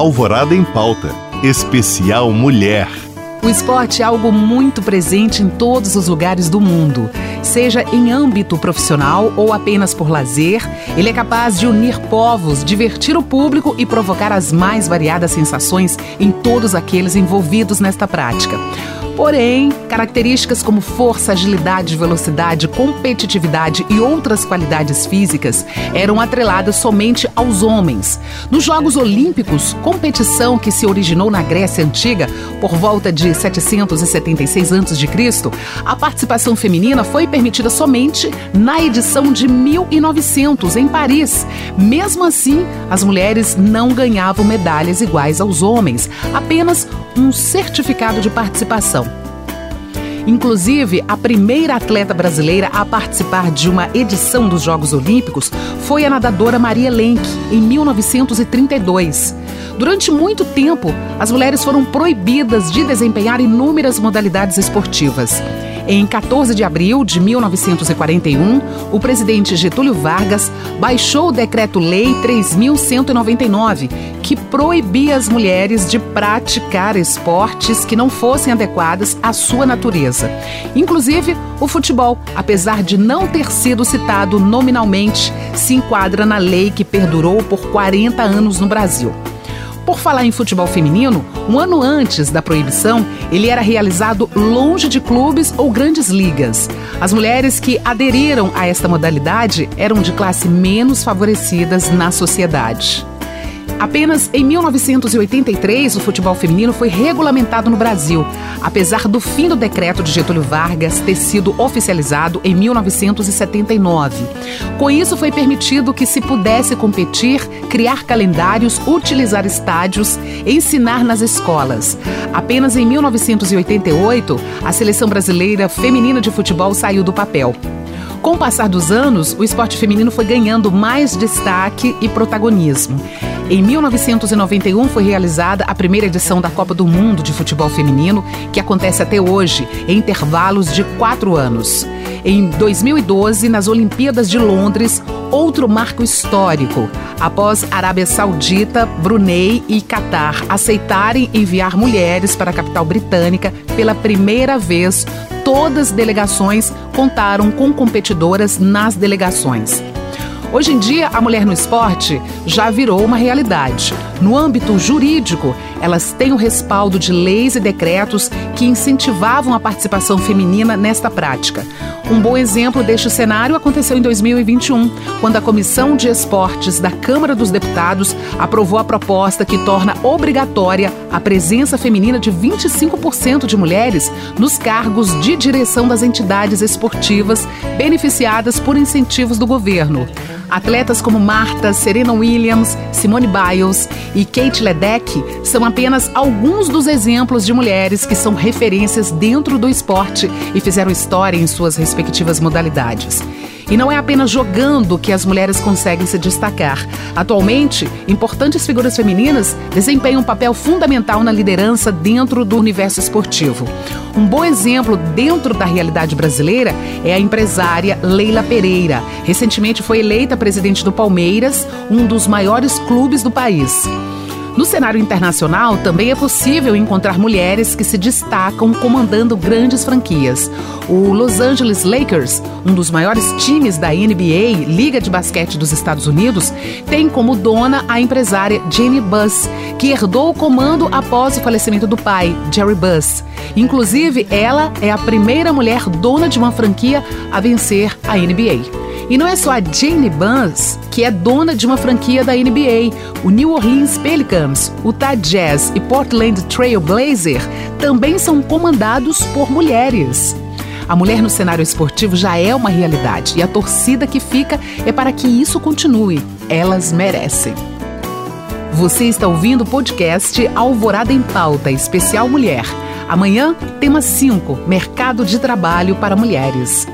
Alvorada em Pauta. Especial Mulher. O esporte é algo muito presente em todos os lugares do mundo. Seja em âmbito profissional ou apenas por lazer, ele é capaz de unir povos, divertir o público e provocar as mais variadas sensações em todos aqueles envolvidos nesta prática. Porém, características como força, agilidade, velocidade, competitividade e outras qualidades físicas eram atreladas somente aos homens. Nos Jogos Olímpicos, competição que se originou na Grécia Antiga por volta de 776 a.C., a participação feminina foi permitida somente na edição de 1900 em Paris. Mesmo assim, as mulheres não ganhavam medalhas iguais aos homens, apenas um certificado de participação. Inclusive, a primeira atleta brasileira a participar de uma edição dos Jogos Olímpicos foi a nadadora Maria Lenk, em 1932. Durante muito tempo, as mulheres foram proibidas de desempenhar inúmeras modalidades esportivas. Em 14 de abril de 1941, o presidente Getúlio Vargas baixou o Decreto-Lei 3199, que proibia as mulheres de praticar esportes que não fossem adequados à sua natureza. Inclusive, o futebol, apesar de não ter sido citado nominalmente, se enquadra na lei que perdurou por 40 anos no Brasil. Por falar em futebol feminino, um ano antes da proibição, ele era realizado longe de clubes ou grandes ligas. As mulheres que aderiram a esta modalidade eram de classe menos favorecidas na sociedade. Apenas em 1983 o futebol feminino foi regulamentado no Brasil, apesar do fim do decreto de Getúlio Vargas ter sido oficializado em 1979. Com isso foi permitido que se pudesse competir, criar calendários, utilizar estádios, ensinar nas escolas. Apenas em 1988 a seleção brasileira feminina de futebol saiu do papel. Com o passar dos anos, o esporte feminino foi ganhando mais destaque e protagonismo. Em 1991 foi realizada a primeira edição da Copa do Mundo de Futebol Feminino, que acontece até hoje, em intervalos de quatro anos. Em 2012, nas Olimpíadas de Londres, outro marco histórico, após Arábia Saudita, Brunei e Catar aceitarem enviar mulheres para a capital britânica pela primeira vez, todas as delegações contaram com competidoras nas delegações. Hoje em dia, a mulher no esporte já virou uma realidade. No âmbito jurídico, elas têm o respaldo de leis e decretos que incentivavam a participação feminina nesta prática. Um bom exemplo deste cenário aconteceu em 2021, quando a Comissão de Esportes da Câmara dos Deputados aprovou a proposta que torna obrigatória a presença feminina de 25% de mulheres nos cargos de direção das entidades esportivas beneficiadas por incentivos do governo. Atletas como Marta, Serena Williams, Simone Biles e Kate Ledeck são apenas alguns dos exemplos de mulheres que são referências dentro do esporte e fizeram história em suas respectivas modalidades. E não é apenas jogando que as mulheres conseguem se destacar. Atualmente, importantes figuras femininas desempenham um papel fundamental na liderança dentro do universo esportivo. Um bom exemplo dentro da realidade brasileira é a empresária Leila Pereira. Recentemente foi eleita presidente do Palmeiras, um dos maiores clubes do país. No cenário internacional, também é possível encontrar mulheres que se destacam comandando grandes franquias. O Los Angeles Lakers, um dos maiores times da NBA, Liga de Basquete dos Estados Unidos, tem como dona a empresária Jenny Buss, que herdou o comando após o falecimento do pai, Jerry Buss. Inclusive, ela é a primeira mulher dona de uma franquia a vencer a NBA. E não é só a Jane Buns que é dona de uma franquia da NBA. O New Orleans Pelicans, o Utah Jazz e Portland Trail Blazer também são comandados por mulheres. A mulher no cenário esportivo já é uma realidade e a torcida que fica é para que isso continue. Elas merecem. Você está ouvindo o podcast Alvorada em Pauta, especial Mulher. Amanhã, tema 5: Mercado de Trabalho para Mulheres.